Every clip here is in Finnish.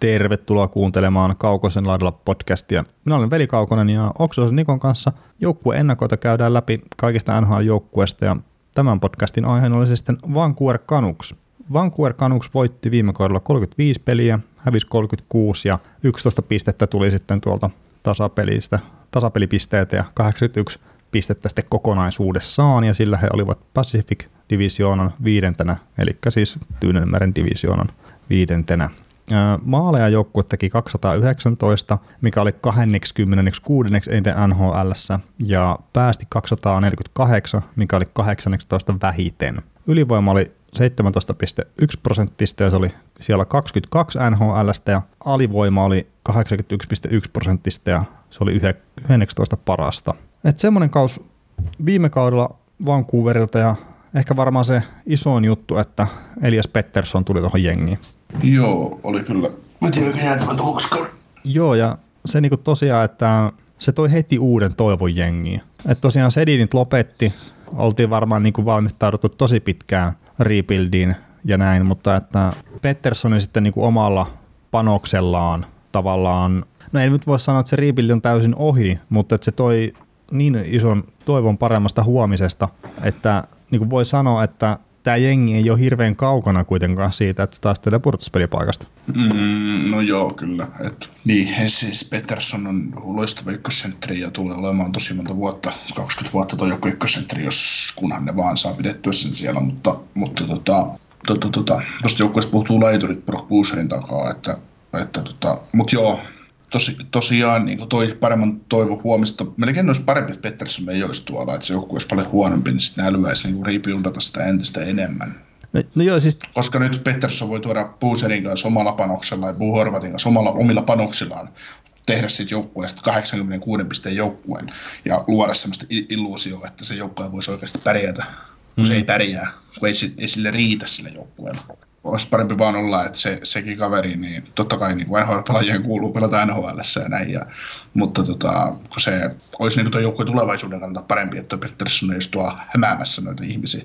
Tervetuloa kuuntelemaan Kaukosen laidalla podcastia. Minä olen Veli Kaukonen ja Oksasen Nikon kanssa joukkueen ennakoita käydään läpi kaikista NHL-joukkueista ja tämän podcastin aiheena oli sitten Vancouver Canucks. Vancouver Canucks voitti viime kaudella 35 peliä, hävisi 36 ja 11 pistettä tuli sitten tuolta tasapelistä, tasapelipisteitä ja 81 pistettä sitten kokonaisuudessaan ja sillä he olivat Pacific Divisioonan viidentenä, eli siis Tyynenmeren divisioonan viidentenä. Maaleja joukkue teki 219, mikä oli 26. eniten NHL, ja päästi 248, mikä oli 18 vähiten. Ylivoima oli 17,1 prosenttista ja se oli siellä 22 NHL ja alivoima oli 81,1 prosenttista ja se oli 19 parasta. Et semmoinen kaus viime kaudella Vancouverilta ja ehkä varmaan se isoin juttu, että Elias Pettersson tuli tuohon jengiin. Joo, oli kyllä. Mä tiedän, mikä jäätävä Joo, ja se niinku tosiaan, että se toi heti uuden toivon jengiin. Että tosiaan Sedinit lopetti, oltiin varmaan niinku valmistauduttu tosi pitkään rebuildiin ja näin, mutta että Petterssoni sitten niinku omalla panoksellaan tavallaan, no ei nyt voi sanoa, että se rebuild on täysin ohi, mutta että se toi niin ison toivon paremmasta huomisesta, että niin kuin voi sanoa, että tämä jengi ei ole hirveän kaukana kuitenkaan siitä, että se taistelee pudotuspelipaikasta. Mm, no joo, kyllä. Et, niin, siis Peterson on loistava ykkössentteri ja tulee olemaan tosi monta vuotta, 20 vuotta tuo joku ykkössentteri, jos kunhan ne vaan saa pidettyä sen siellä, mutta, mutta tota, tota, tota, joukkueesta puhuu laiturit Brock Boucherin takaa, että, että tota, mutta joo, tosi, tosiaan niin toi paremman toivo huomista. Melkein olisi parempi, että Pettersson ei olisi tuolla, että se joku olisi paljon huonompi, niin sitten älyäisi niin rebuildata sitä entistä enemmän. No, no joo, siis... Koska nyt Pettersson voi tuoda Booserin kanssa omalla panoksella ja Boo Horvatin kanssa omalla, omilla panoksillaan tehdä sitten joukkueesta 86 pisteen joukkueen ja luoda sellaista illuusioa, että se joukkue voisi oikeasti pärjätä, kun mm. se ei pärjää, kun ei, ei sille riitä sille joukkueelle olisi parempi vaan olla, että se, sekin kaveri, niin totta kai niin NHL-pelaajien kuuluu pelata nhl ja näin, ja, mutta tota, kun se olisi niin tuo joukkue tulevaisuuden kannalta parempi, että Pettersson olisi tuo hämäämässä noita ihmisiä.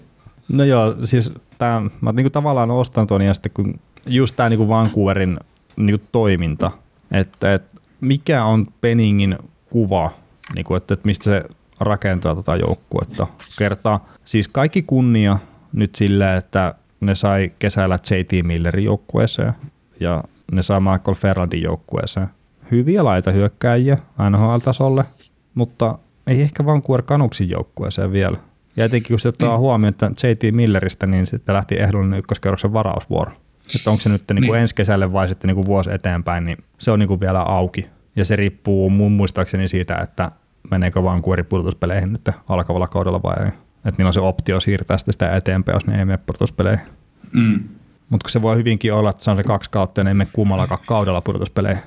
No joo, siis tää, mä niin kuin tavallaan ostan tuon ja sitten kun just tämä niin Vancouverin niin kuin toiminta, että, että mikä on Penningin kuva, niin kuin, että, että mistä se rakentaa tota joukkuetta. Kertaa siis kaikki kunnia nyt silleen, että ne sai kesällä JT Millerin joukkueeseen ja ne sai Michael Ferrandin joukkueeseen. Hyviä laita hyökkääjiä NHL-tasolle, mutta ei ehkä Vancouver Canucksin joukkueeseen vielä. Ja etenkin kun se ottaa huomioon, että JT Milleristä, niin sitten lähti ehdollinen ykköskerroksen varausvuoro. Että onko se nyt niin kuin niin. ensi kesälle vai sitten niin kuin vuosi eteenpäin, niin se on niin kuin vielä auki. Ja se riippuu mun muistaakseni siitä, että meneekö Vancouverin pudotuspeleihin nyt alkavalla kaudella vai ei. Että niillä on se optio siirtää sitä, sitä eteenpäin, jos ne ei mene pudotuspeleihin. Mm. Mutta kun se voi hyvinkin olla, että se on se kaksi kautta ja ne ei mene kummallakaan kaudella pudotuspeleihin.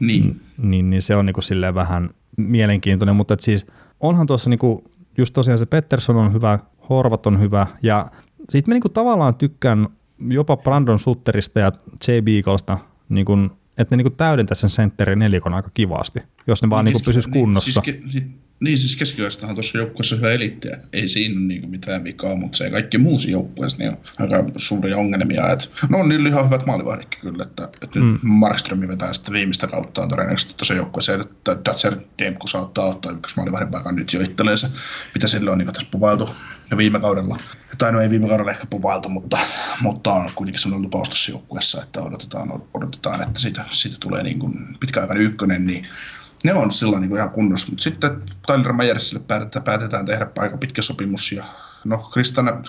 Niin. Niin, niin se on niinku silleen vähän mielenkiintoinen, mutta et siis onhan tuossa niinku, just tosiaan se Pettersson on hyvä, Horvat on hyvä ja sitten mä niinku tavallaan tykkään jopa Brandon Sutterista ja J. Beaglesta, niinku, että ne niinku täydentää sen sentterin nelikon aika kivasti, jos ne vaan niin, niinku pysyisi niin, kunnossa. Siis, niin, siis keskiläistähän tuossa joukkueessa hyvä elittiä. Ei siinä ole niin mitään vikaa, mutta se kaikki muu joukkueessa niin on aika suuria ongelmia. Et, no on niillä ihan hyvät maalivahdikki kyllä, että, että mm. nyt Markström vetää sitten viimeistä kautta todennäköisesti tuossa joukkueessa, että Datser Demko saattaa ottaa ykkös maalivahdin paikan nyt jo itselleensä, mitä sille on niin tässä puvailtu ja viime kaudella. Tai no ei viime kaudella ehkä puvailtu, mutta, mutta on kuitenkin sellainen lupaus tuossa joukkueessa, että odotetaan, odotetaan että siitä, siitä tulee niin kuin pitkäaikainen ykkönen, niin ne on silloin niin ihan kunnossa. Mutta sitten Tyler Mayersille päätetään, päätetään tehdä aika pitkä sopimus ja no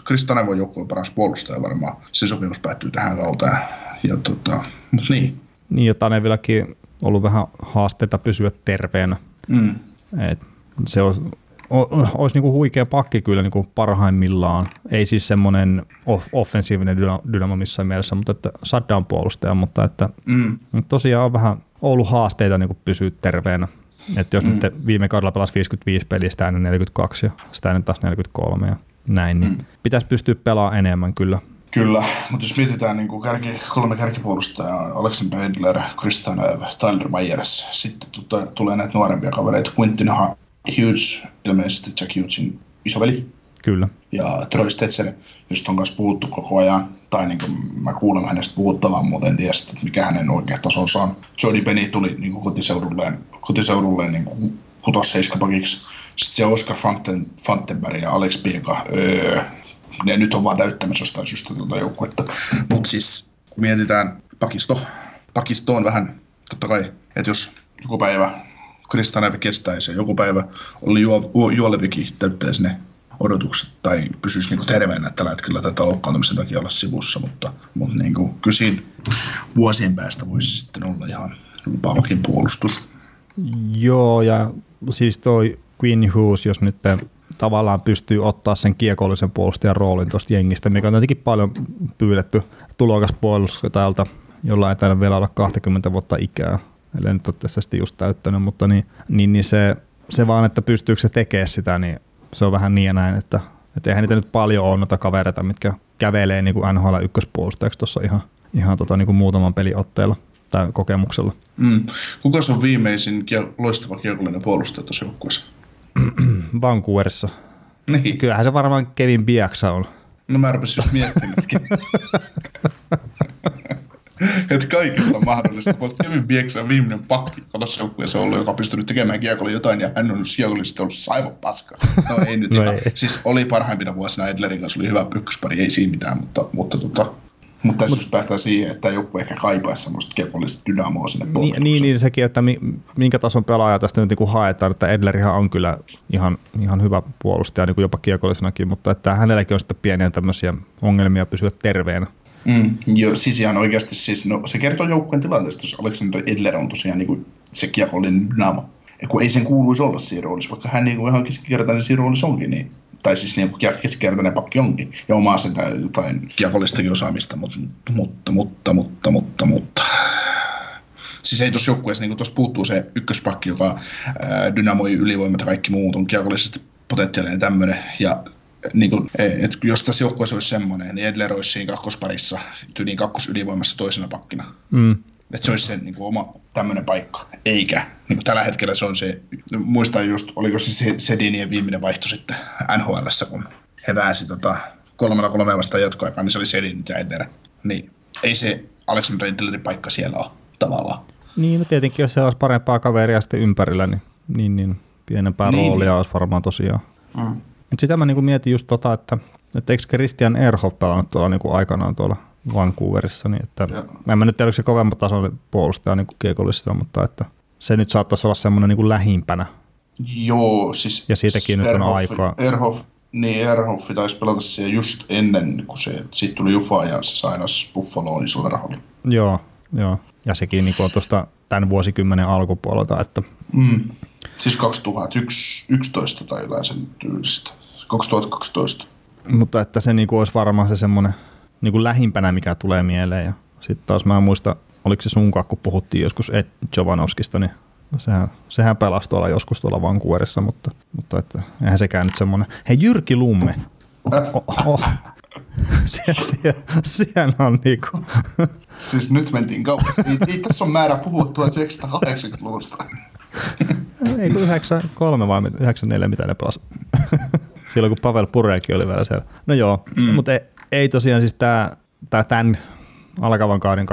Kristane voi joukkueen paras puolustaja varmaan. Se sopimus päättyy tähän kauteen. Ja tota, mut niin. Niin, ja Tanevillakin ollut vähän haasteita pysyä terveenä. Mm. Et se olisi, olisi niin kuin huikea pakki kyllä niin kuin parhaimmillaan. Ei siis semmoinen off- offensiivinen dynamo missään mielessä, mutta että shutdown puolustaja, mutta että mm. tosiaan on vähän ollut haasteita niin pysyä terveenä. Että jos mm. nyt viime kaudella pelasi 55 peliä, sitä ennen 42 ja sitä ennen taas 43 ja näin, niin mm. pitäisi pystyä pelaamaan enemmän kyllä. Kyllä, mutta jos mietitään niin kuin kärki, kolme kärkipuolustajaa, Alexander Edler, Kristanev, Tyler Myers, sitten tulee näitä nuorempia kavereita, Quentin Hughes, ilmeisesti Jack Hughesin isoveli. Kyllä. Ja Troy Stetzer, josta on kanssa puhuttu koko ajan, tai niin kuin mä kuulen hänestä puhuttavan, mutta en tiedä sitten, mikä hänen oikea tasonsa on. Jody Penny tuli niin kuin kotiseudulleen, kotiseudulleen niin kuin putos seiskapakiksi. Sitten se Oscar Fanten, Fantenberg ja Alex Pieka, öö, ne nyt on vaan täyttämässä jostain syystä tuota joukkuetta. Mutta siis kun mietitään pakisto, pakisto on vähän, totta kai, että jos joku päivä Kristanevi kestäisi ja joku päivä oli juo, Juolevikin täyttäisi ne odotukset tai pysyisi niin terveenä tällä hetkellä tätä loukkaantumisen takia olla sivussa, mutta, mutta niin kuin, kyllä siinä vuosien päästä voisi sitten olla ihan lupaavakin puolustus. Joo, ja siis toi Queen Hughes, jos nyt tavallaan pystyy ottaa sen kiekollisen puolustajan roolin tuosta jengistä, mikä on tietenkin paljon pyydetty tulokas puolustajalta, jolla ei taida vielä olla 20 vuotta ikää, ellei nyt ole tässä just täyttänyt, mutta niin, niin, niin se, se vaan, että pystyykö se tekemään sitä, niin se on vähän niin ja näin, että, että eihän niitä nyt paljon ole noita kavereita, mitkä kävelee niin kuin NHL ykköspuolustajaksi tuossa ihan, ihan tota, niin kuin muutaman peliotteella tai kokemuksella. Mm. Kuka on viimeisin loistava kiekollinen puolustaja tuossa joukkueessa? Vancouverissa. Niin. Kyllähän se varmaan Kevin Biaksa on. No mä rupesin just miettimätkin. että kaikista on mahdollista. Mutta Kevin Bieksa on viimeinen pakki tuossa joukkueessa ollut, joka on pystynyt tekemään kiekolle jotain, ja hän on kiekollisesti ollut aivan paska. No ei nyt no ei. Siis oli parhaimpina vuosina Edlerin kanssa, oli hyvä ykköspari, ei siinä mitään, mutta, mutta tota, mutta tässä Mut, päästään siihen, että joku ehkä kaipaisi semmoista kiekollista dynamoa sinne niin, niin, niin, sekin, että minkä tason pelaaja tästä nyt niin kuin haetaan, että Edlerihan on kyllä ihan, ihan hyvä puolustaja niin kuin jopa kiekollisenakin, mutta että hänelläkin on sitten pieniä tämmöisiä ongelmia pysyä terveenä. Mm, joo, siis ihan oikeasti, siis, no, se kertoo joukkueen tilanteesta, jos Alexander Edler on tosiaan niin kuin se kiekollinen dynamo. Ja kun ei sen kuuluisi olla siinä roolissa, vaikka hän niin kuin ihan keskikertainen siinä roolissa onkin, niin tai siis niin keskikertainen pakki onkin, ja omaa sen jotain kiekollistakin osaamista, mutta, mutta, mutta, mutta, mutta, mutta. Siis ei tuossa joukkueessa, niin tuossa puuttuu se ykköspakki, joka ää, dynamoi ylivoimat ja kaikki muut on kiekollisesti potentiaalinen tämmöinen, ja niin kuin, et jos tässä joukkueessa olisi semmoinen, niin Edler olisi siinä kakkosparissa, tyyliin kakkosylivoimassa toisena pakkina. Mm. Että se olisi sen niin kuin, oma tämmöinen paikka, eikä. Niin kuin tällä hetkellä se on se, muistan just, oliko se Sedinien viimeinen vaihto sitten nhl kun he väänsi tota, kolmella kolmea vastaan jatkoaikaan, niin se oli Sedin ja Edler. Niin ei se Alexander Edlerin paikka siellä ole tavallaan. Niin, no tietenkin jos se olisi parempaa kaveria sitten ympärillä, niin, niin, niin pienempää niin, roolia niin. olisi varmaan tosiaan. Mm. Mutta sitä mä niinku mietin just tota, että, että eikö Christian Erhoff pelannut tuolla niinku aikanaan tuolla Vancouverissa, niin että en mä nyt tiedä, se kovemman tason puolustaja niin kiekollisena, mutta että se nyt saattaisi olla semmoinen niin lähimpänä. Joo, siis ja siitäkin nyt on aikaa. Erhoff, niin Erhoffi taisi pelata siellä just ennen, kun se, siitä tuli Jufa ja se sai Buffaloon isolla rahalla. Joo, joo. Ja sekin niin on tuosta tämän vuosikymmenen alkupuolelta. Että... Mm. Siis 2011 tai jotain sen tyylistä. 2012. Mutta että se niin kuin olisi varmaan se semmoinen niin kuin lähimpänä, mikä tulee mieleen. Ja sitten taas mä en muista, oliko se sunkaan, kun puhuttiin joskus Ed Jovanovskista, niin sehän, sehän pelasi tuolla joskus tuolla Vancouverissa, mutta, mutta että, eihän sekään nyt semmoinen. Hei, Jyrki Lumme. Oh, oh. Sie, sie, siellä on niinku. Siis nyt mentiin kauas. Ei, ei tässä on määrä puhua 1980-luvusta. ei kun 93 vai 94, mitä ne pelasi. Silloin kun Pavel Purekin oli vielä siellä. No joo, mm. mutta ei, ei tosiaan siis tämä, tämä tämän alkavan kauden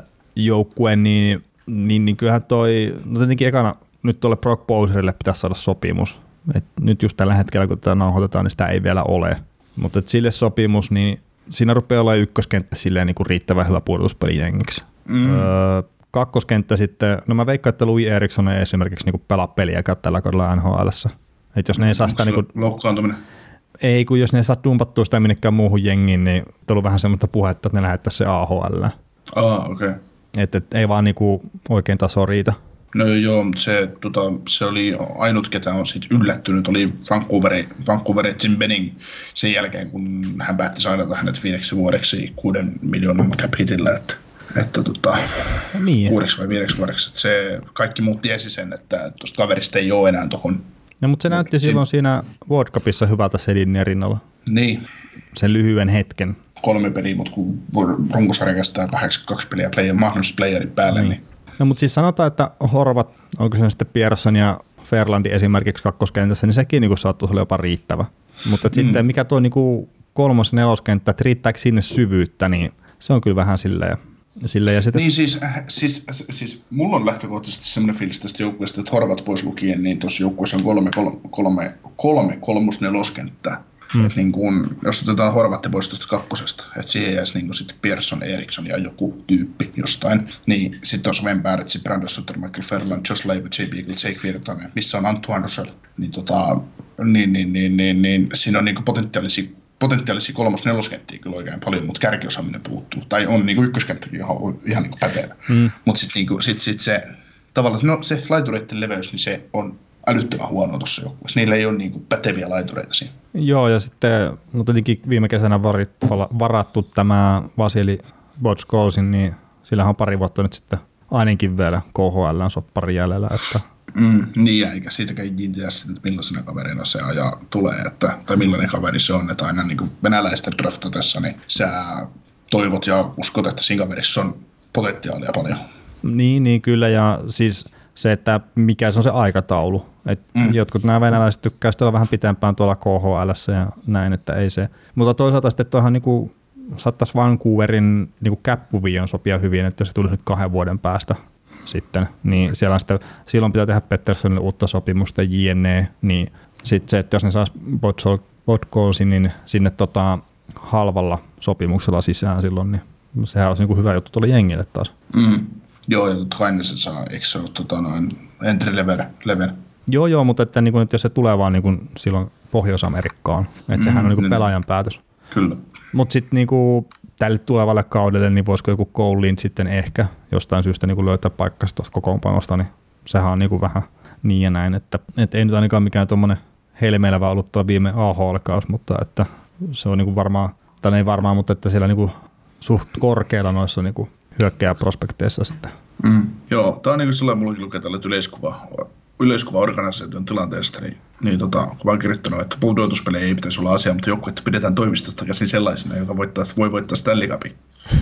2019-2020 joukkue, niin, niin, niin kyllähän toi, no tietenkin ekana nyt tuolle Brock Bowserille pitäisi saada sopimus. Et nyt just tällä hetkellä, kun tätä nauhoitetaan, niin sitä ei vielä ole. Mutta sille sopimus, niin siinä rupeaa olla ykköskenttä silleen niin kuin riittävän hyvä pudotuspelijengiksi. Mm. Öö, kakkoskenttä sitten, no mä veikkaan, että Louis Eriksson ei esimerkiksi niin pelaa peliäkään tällä kaudella NHL. Että jos ne ei saa sitä... Niin kuin, loukkaantuminen? Ei, kun jos ne ei saa dumpattua sitä minnekään muuhun jengiin, niin tullut vähän semmoista puhetta, että ne lähettäisiin se AHL. Ah, okei. Okay. Että et, ei vaan niinku oikein taso riitä. No joo, mutta se, tota, se oli ainut, ketä on siitä yllättynyt, oli Vancouver, Vancouver Jim Benning sen jälkeen, kun hän päätti saada hänet viideksi vuodeksi kuuden miljoonan cap hitillä, että, että tota, niin. kuudeksi vai viideksi vuodeksi. Että se, kaikki muut tiesi sen, että tuosta kaverista ei ole enää tuohon No, mutta se no, näytti silloin siinä World Cupissa hyvältä Sedinin rinnalla. Niin. Sen lyhyen hetken. Kolme peliä, mutta kun runkosarja kestää 82 peliä player, mahdollisuus playerin päälle, niin. niin. No mutta siis sanotaan, että Horvat, onko se sitten Pierson ja Fairlandi esimerkiksi kakkoskentässä, niin sekin niin saattaisi olla jopa riittävä. Mutta mm. sitten mikä tuo niin kolmos- neloskenttä, että riittääkö sinne syvyyttä, niin se on kyllä vähän silleen, Sille ja sitten... Niin siis, äh, siis, siis, mulla on lähtökohtaisesti semmoinen fiilis tästä joukkueesta, että Horvat pois lukien, niin tuossa joukkueessa on kolme, kolme, kolme, kolme kolmos-neloskenttää. Hmm. Että niin kun, jos otetaan Horvatti pois tuosta kakkosesta, että siihen jäisi niin sitten Pearson, Eriksson ja joku tyyppi jostain, niin sitten on Sven Bääretsi, Brandon Sutter, Michael Ferland, Josh Leiva, J. Beagle, Jake Virtanen, missä on Antoine Rochelle, niin, tota, niin, niin, niin, niin, niin, siinä on niin potentiaalisia potentiaalisia kolmos neloskenttiä kyllä oikein paljon, mutta kärkiosaaminen puuttuu. Tai on niin ykköskenttäkin ihan, ihan niin pätevä. Mm. Mutta sitten niin sit, sit se, tavallaan no, se laitureiden leveys, niin se on älyttömän huono tuossa joukkueessa. Niillä ei ole niin kuin päteviä laitureita siinä. Joo, ja sitten no tietenkin viime kesänä varit, varattu tämä Vasili Botskolsin, niin sillä on pari vuotta nyt sitten ainakin vielä KHL soppari jäljellä. Että... Mm, niin, eikä siitäkään tiedä sitten, että millaisena kaverina se aja tulee, että, tai millainen kaveri se on, että aina niin kuin venäläisten draftatessa, niin sä toivot ja uskot, että siinä kaverissa on potentiaalia paljon. Niin, niin kyllä, ja siis se, että mikä se on se aikataulu. Et mm. Jotkut nämä venäläiset tykkää olla vähän pitempään tuolla KHL ja näin, että ei se. Mutta toisaalta sitten tuohan niinku, saattaisi Vancouverin niinku cap sopia hyvin, että se tulisi nyt kahden vuoden päästä sitten, niin siellä on sitten, silloin pitää tehdä Petterssonille uutta sopimusta JNE, niin sitten se, että jos ne saisi Podkolsin, niin sinne tota, halvalla sopimuksella sisään silloin, niin sehän olisi niin hyvä juttu tuolle jengille taas. Mm. Joo, ja totta se saa, eikö se ole tota, noin entry level, level? Joo, joo, mutta että, niin kuin, että jos se tulee vaan niin kuin, silloin Pohjois-Amerikkaan, että mm, sehän on niin kuin, pelaajan päätös. Kyllä. Mutta sitten niin kuin, tälle tulevalle kaudelle, niin voisiko joku Colin sitten ehkä jostain syystä niin kuin löytää paikkansa tuosta kokoonpanosta, niin sehän on niin kuin vähän niin ja näin, että, että ei nyt ainakaan mikään tuommoinen helmeilevä ollut tuo viime AHL-kaus, mutta että se on niin kuin varmaan, tai ei varmaan, mutta että siellä niin kuin suht korkealla noissa niin kuin hyökkääjäprospekteissa sitten. Mm. Joo, tämä on niin kuin sellainen, mullakin lukee tällä yleiskuva, yleiskuva organisaation tilanteesta, niin, niin tota, kun olen kirjoittanut, että pudotuspelejä ei pitäisi olla asia, mutta joku, että pidetään toimistosta käsin sellaisena, joka voittaa, voi voittaa Stanley Cupin.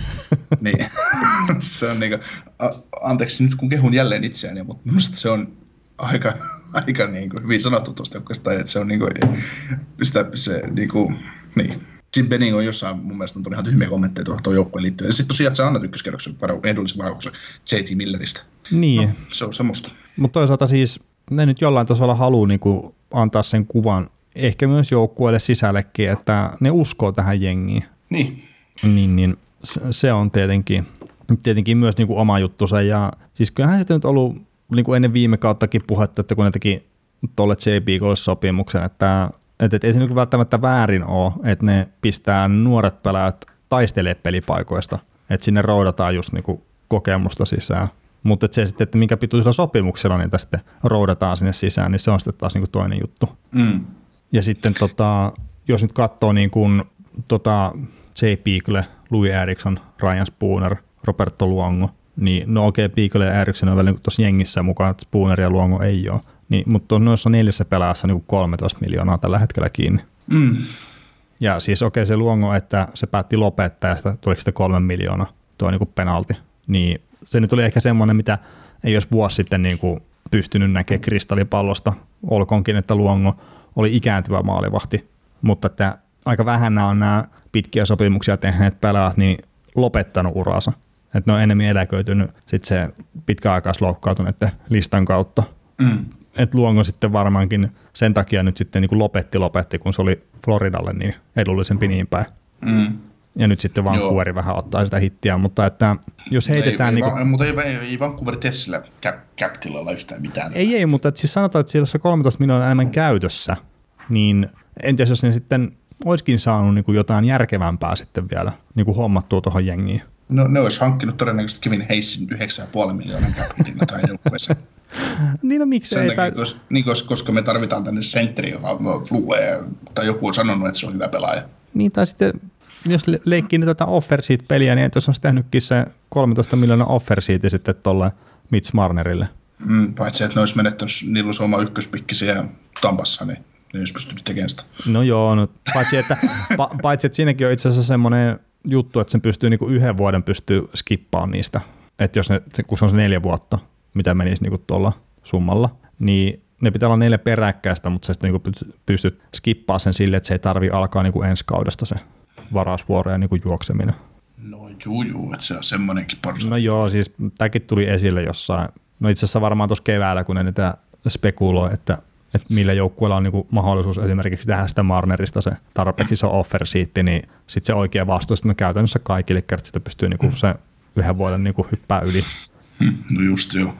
niin, se on niin kuin, a, anteeksi nyt kun kehun jälleen itseäni, mutta minusta se on aika, aika niin kuin hyvin sanottu tuosta joukkueesta, että se on niin kuin, sitä, se niin kuin, niin, Jim Benning on jossain mun mielestä on ihan tyhmiä kommentteja tuohon, tuohon joukkueen liittyen. Ja sitten tosiaan, että sä annat ykköskerroksen varo, edullisen varauksen J.T. Milleristä. Niin. No, se on semmoista. Mutta toisaalta siis ne nyt jollain tasolla haluaa niinku antaa sen kuvan, ehkä myös joukkueelle sisällekin, että ne uskoo tähän jengiin. Niin. Niin, niin se on tietenkin, tietenkin myös niinku oma juttusa. Ja siis kyllähän sitten nyt ollut niinku ennen viime kauttakin puhetta, että kun ne teki tuolle J. sopimuksen, että että et ei se nyt välttämättä väärin ole, että ne pistää nuoret pelaajat taistelee pelipaikoista, että sinne roudataan just niinku kokemusta sisään. Mutta se sitten, että minkä pituisella sopimuksella niitä sitten roudataan sinne sisään, niin se on sitten taas niinku toinen juttu. Mm. Ja sitten tota, jos nyt katsoo niin kuin, tota, J. Piikle, Louis Eriksson, Ryan Spooner, Roberto Luongo, niin no okei, okay, Piikle ja Eriksson on vielä niin tuossa jengissä mukaan, että Spooner ja Luongo ei ole. Niin, mutta on noissa neljässä pelaassa niin 13 miljoonaa tällä hetkellä kiinni. Mm. Ja siis okei okay, se Luongo, että se päätti lopettaa ja sitä tuli sitten kolme miljoonaa tuo niin kuin penalti. Niin se nyt oli ehkä semmoinen, mitä ei olisi vuosi sitten niin kuin pystynyt näkemään kristallipallosta. Olkoonkin, että Luongo oli ikääntyvä maalivahti, mutta että aika vähän nämä on nämä pitkiä sopimuksia tehneet pelaajat niin lopettanut uransa. Että ne on enemmän eläköitynyt sitten se pitkäaikaisloukkautuneiden listan kautta. Mm että Luongo sitten varmaankin sen takia nyt sitten niin kuin lopetti lopetti, kun se oli Floridalle niin edullisempi niin päin. Mm. Ja nyt sitten Vancouveri vähän ottaa sitä hittiä, mutta että jos heitetään... Ei, ei, niin kuin, mutta ei, ei, ei Vancouver tee sillä cap, yhtään mitään. Ei, ei, mutta että siis sanotaan, että siellä on 13 miljoonaa enemmän käytössä, niin entäs jos ne sitten olisikin saanut niin kuin jotain järkevämpää sitten vielä niin kuin hommattua tuohon jengiin? No ne olisi hankkinut todennäköisesti Kevin Heisin 9,5 miljoonan cap tai joukkueeseen. niin no miksi Sen ei? Takia, tai... koska, niin, koska me tarvitaan tänne sentteri, joka lue, tai joku on sanonut, että se on hyvä pelaaja. Niin, tai sitten jos leikkii nyt tätä offer peliä niin jos olisi tehnytkin se 13 miljoonaa offer sitten tuolle Mitch Marnerille. Mm, paitsi, että ne olisi menettänyt, niillä olisi oma ykköspikki siellä Tampassa, niin ne olisi pystynyt tekemään sitä. No joo, no, paitsi, että, pa, paitsi että siinäkin on itse asiassa semmoinen juttu, että sen pystyy niinku yhden vuoden pystyy skippaamaan niistä. Että jos ne, kun se on se neljä vuotta, mitä menisi niinku tuolla summalla, niin ne pitää olla neljä peräkkäistä, mutta sä sitten niinku pystyt skippaamaan sen sille, että se ei tarvi alkaa niinku ensi kaudesta se varausvuoro ja niinku juokseminen. No juu, juu, että se on semmoinenkin porsa. No joo, siis tämäkin tuli esille jossain, no itse asiassa varmaan tuossa keväällä, kun ne niitä spekuloi, että, että millä joukkueella on niinku mahdollisuus esimerkiksi tehdä sitä Marnerista se tarpeeksi iso offer siitä, niin sitten se oikea vastaus, että no käytännössä kaikille kertaa sitä pystyy niinku se yhden vuoden niinku hyppää yli. No just joo.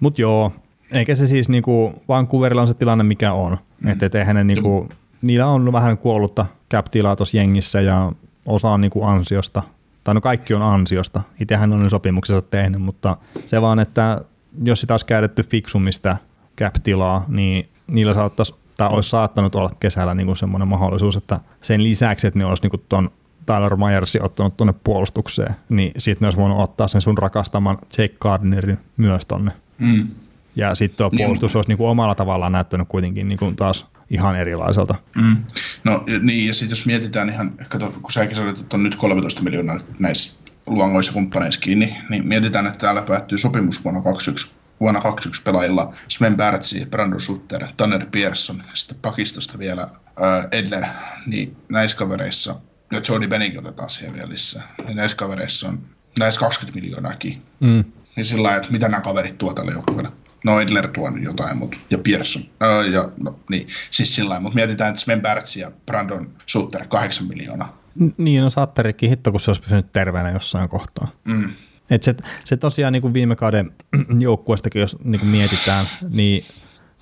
Mutta joo, eikä se siis niinku, Vancouverilla on se tilanne mikä on, mm. että eihän ne niinku, niillä on vähän kuollutta cap tuossa jengissä ja osa on niinku ansiosta, tai no kaikki on ansiosta, itsehän on ne sopimuksensa tehnyt, mutta se vaan, että jos sitä olisi käytetty fiksumista cap-tilaa, niin niillä saattaisi, tai olisi saattanut olla kesällä niinku semmoinen mahdollisuus, että sen lisäksi, että ne olisi niinku ton Tyler Myersin ottanut tuonne puolustukseen, niin sitten ne olisi voinut ottaa sen sun rakastaman Jake Gardnerin myös tonne. Mm. Ja sitten tuo puolustus niin. olisi niinku omalla tavallaan näyttänyt kuitenkin niinku taas ihan erilaiselta. Mm. No niin, ja sitten jos mietitään ihan, kato, kun säkin sanoit, että on nyt 13 miljoonaa näissä luongoissa kumppaneissa kiinni, niin mietitään, että täällä päättyy sopimus vuonna 21 vuonna 21 pelaajilla Sven Bärtsi, Brandon Sutter, Tanner Pearson, sitten pakistosta vielä äh, Edler, niin näissä kavereissa, ja Jody Benning otetaan siihen vielä lisää, niin näissä kavereissa on näissä 20 miljoonaakin. Mm. Niin sillä lailla, että mitä nämä kaverit tuo tälle joukkueelle. No Edler tuo nyt jotain, mutta, ja Pearson. Öö, ja, no, niin, siis sillä mutta mietitään, että Sven Bärtsi ja Brandon Sutter 8 miljoonaa. Niin, no Satterikin hitto, kun se olisi pysynyt terveenä jossain kohtaa. Mm. Et se, se tosiaan niin kuin viime kauden joukkueestakin, jos niin kuin mietitään, niin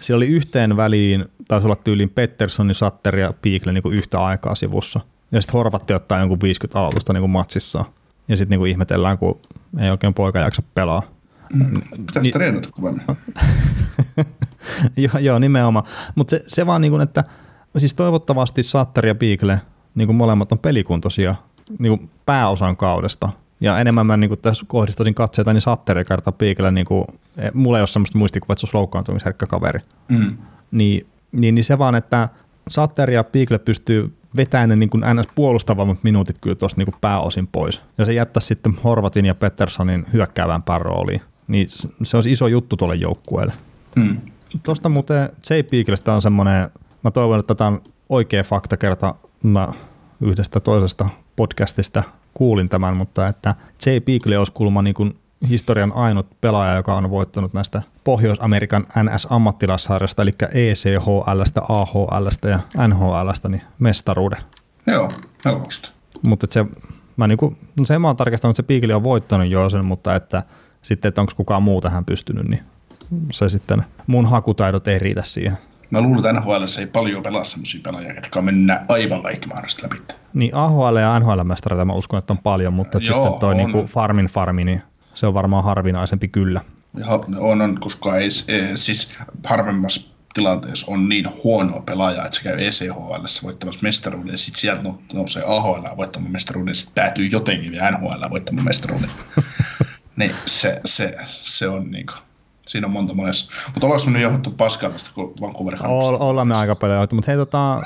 siellä oli yhteen väliin, taisi olla tyyliin Pettersson, Satteri ja Piikle niin kuin yhtä aikaa sivussa. Ja sitten Horvatti ottaa jonkun 50 aloitusta niin kuin matsissa. Ja sitten niin ihmetellään, kun ei oikein poika jaksa pelaa. Mm. Pitäisi niin, treenata kovemmin. joo, joo, nimenomaan. Mutta se, se vaan, niin kuin, että siis toivottavasti Satteri ja Piikle, niin kuin molemmat on pelikuntoisia niin kuin pääosan kaudesta – ja enemmän mä niin kuin tässä kohdistaisin katseita niin Satteri kerta piikellä, niin kuin, e, mulla ei ole sellaista muistikuvaa, että se olisi loukkaantumisherkkä kaveri. Mm. Niin, niin, niin, se vaan, että Satteri ja Piikle pystyy vetämään ne niin kuin ns. puolustavammat minuutit kyllä tuosta niin pääosin pois. Ja se jättää sitten Horvatin ja Petterssonin hyökkäävään rooliin. Niin se olisi iso juttu tuolle joukkueelle. Mm. Tuosta muuten J. Piiklestä on semmoinen, mä toivon, että tämä on oikea fakta kerta mä yhdestä toisesta podcastista kuulin tämän, mutta että J. Beagle olisi kulma niin kuin historian ainut pelaaja, joka on voittanut näistä Pohjois-Amerikan NS-ammattilassarjasta, eli ECHLstä, AHLstä ja NHLstä, niin mestaruuden. Joo, helposti. Mutta se, mä niinku, no se mä oon tarkistanut, että se Beagle on voittanut jo sen, mutta että sitten, että onko kukaan muu tähän pystynyt, niin se sitten, mun hakutaidot ei riitä siihen. Mä luulen, että NHL ei paljon pelaa sellaisia pelaajia, jotka on mennä aivan kaikki mahdollisesti läpi. Niin AHL ja NHL-mestareita mä uskon, että on paljon, mutta Joo, sitten toi niinku farmin farmi, niin se on varmaan harvinaisempi kyllä. Ja on, on koska ei, ei, siis harvemmassa tilanteessa on niin huono pelaaja, että se käy ECHL voittamassa mestaruuden, ja sitten sieltä nousee AHL voittamaan mestaruuden, ja sitten päätyy jotenkin vielä NHL voittamaan mestaruuden. niin se, se, se on niin kuin, siinä on monta monessa. Mutta ollaanko me nyt johdettu paskaa tästä Vancouver All, Ollaan me aika paljon johdettu, mutta hei tota...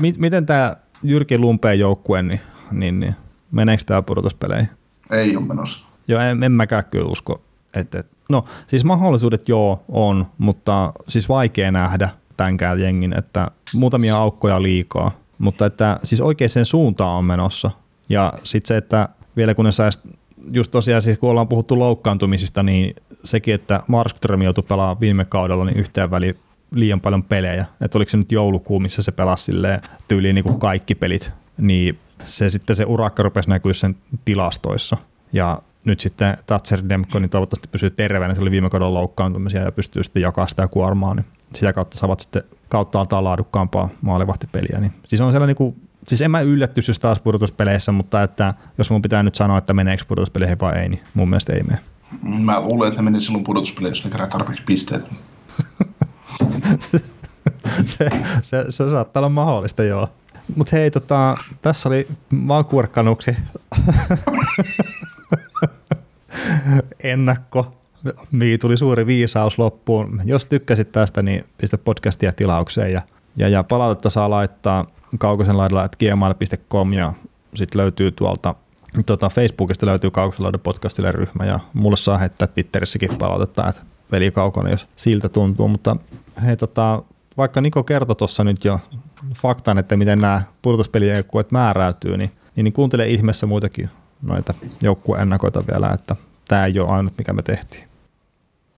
Miten tämä Jyrki Lumpeen joukkue, niin, niin, niin meneekö tämä pudotuspeleihin? Ei ole menossa. Joo, en, en mäkään kyllä usko. Että, et, no, siis mahdollisuudet joo on, mutta siis vaikea nähdä tämänkään jengin, että muutamia aukkoja liikaa, mutta että siis oikeaan suuntaan on menossa. Ja sitten se, että vielä kun ne saisi just tosiaan siis kun ollaan puhuttu loukkaantumisista, niin sekin, että Markström joutui pelaamaan viime kaudella niin yhteen väliin liian paljon pelejä. Että oliko se nyt joulukuu, missä se pelasi tyyliin niin kuin kaikki pelit, niin se sitten se urakka rupesi näkyä sen tilastoissa. Ja nyt sitten Thatcher Demko niin toivottavasti pysyy terveenä, se oli viime kaudella loukkaantumisia ja pystyy sitten jakamaan sitä kuormaa, niin sitä kautta saavat sitten kautta altaa laadukkaampaa maalivahtipeliä. Niin, siis on niin kuin siis en mä yllättyisi jos taas pudotuspeleissä, mutta että jos mun pitää nyt sanoa, että meneekö pudotuspeleihin vai ei, niin mun mielestä ei mene. Mä luulen, että ne menee silloin pudotuspeleihin, jos ne kerää tarpeeksi pisteet. se, se, se, saattaa olla mahdollista, joo. Mutta hei, tota, tässä oli vaan kurkkanuksi ennakko. Mii tuli suuri viisaus loppuun. Jos tykkäsit tästä, niin pistä podcastia tilaukseen ja, ja, ja palautetta saa laittaa kaukosen laidalla at gmail.com ja sitten löytyy tuolta tuota, Facebookista löytyy Kaukosen laidalla podcastille ryhmä ja mulle saa heittää Twitterissäkin palautetta, että velikaukona, jos siltä tuntuu, mutta hei tota, vaikka Niko kertoi tuossa nyt jo faktan, että miten nämä pudotuspelijoukkueet määräytyy, niin, niin, niin kuuntele ihmeessä muitakin noita joukkueennakoita vielä, että tämä ei ole ainut, mikä me tehtiin.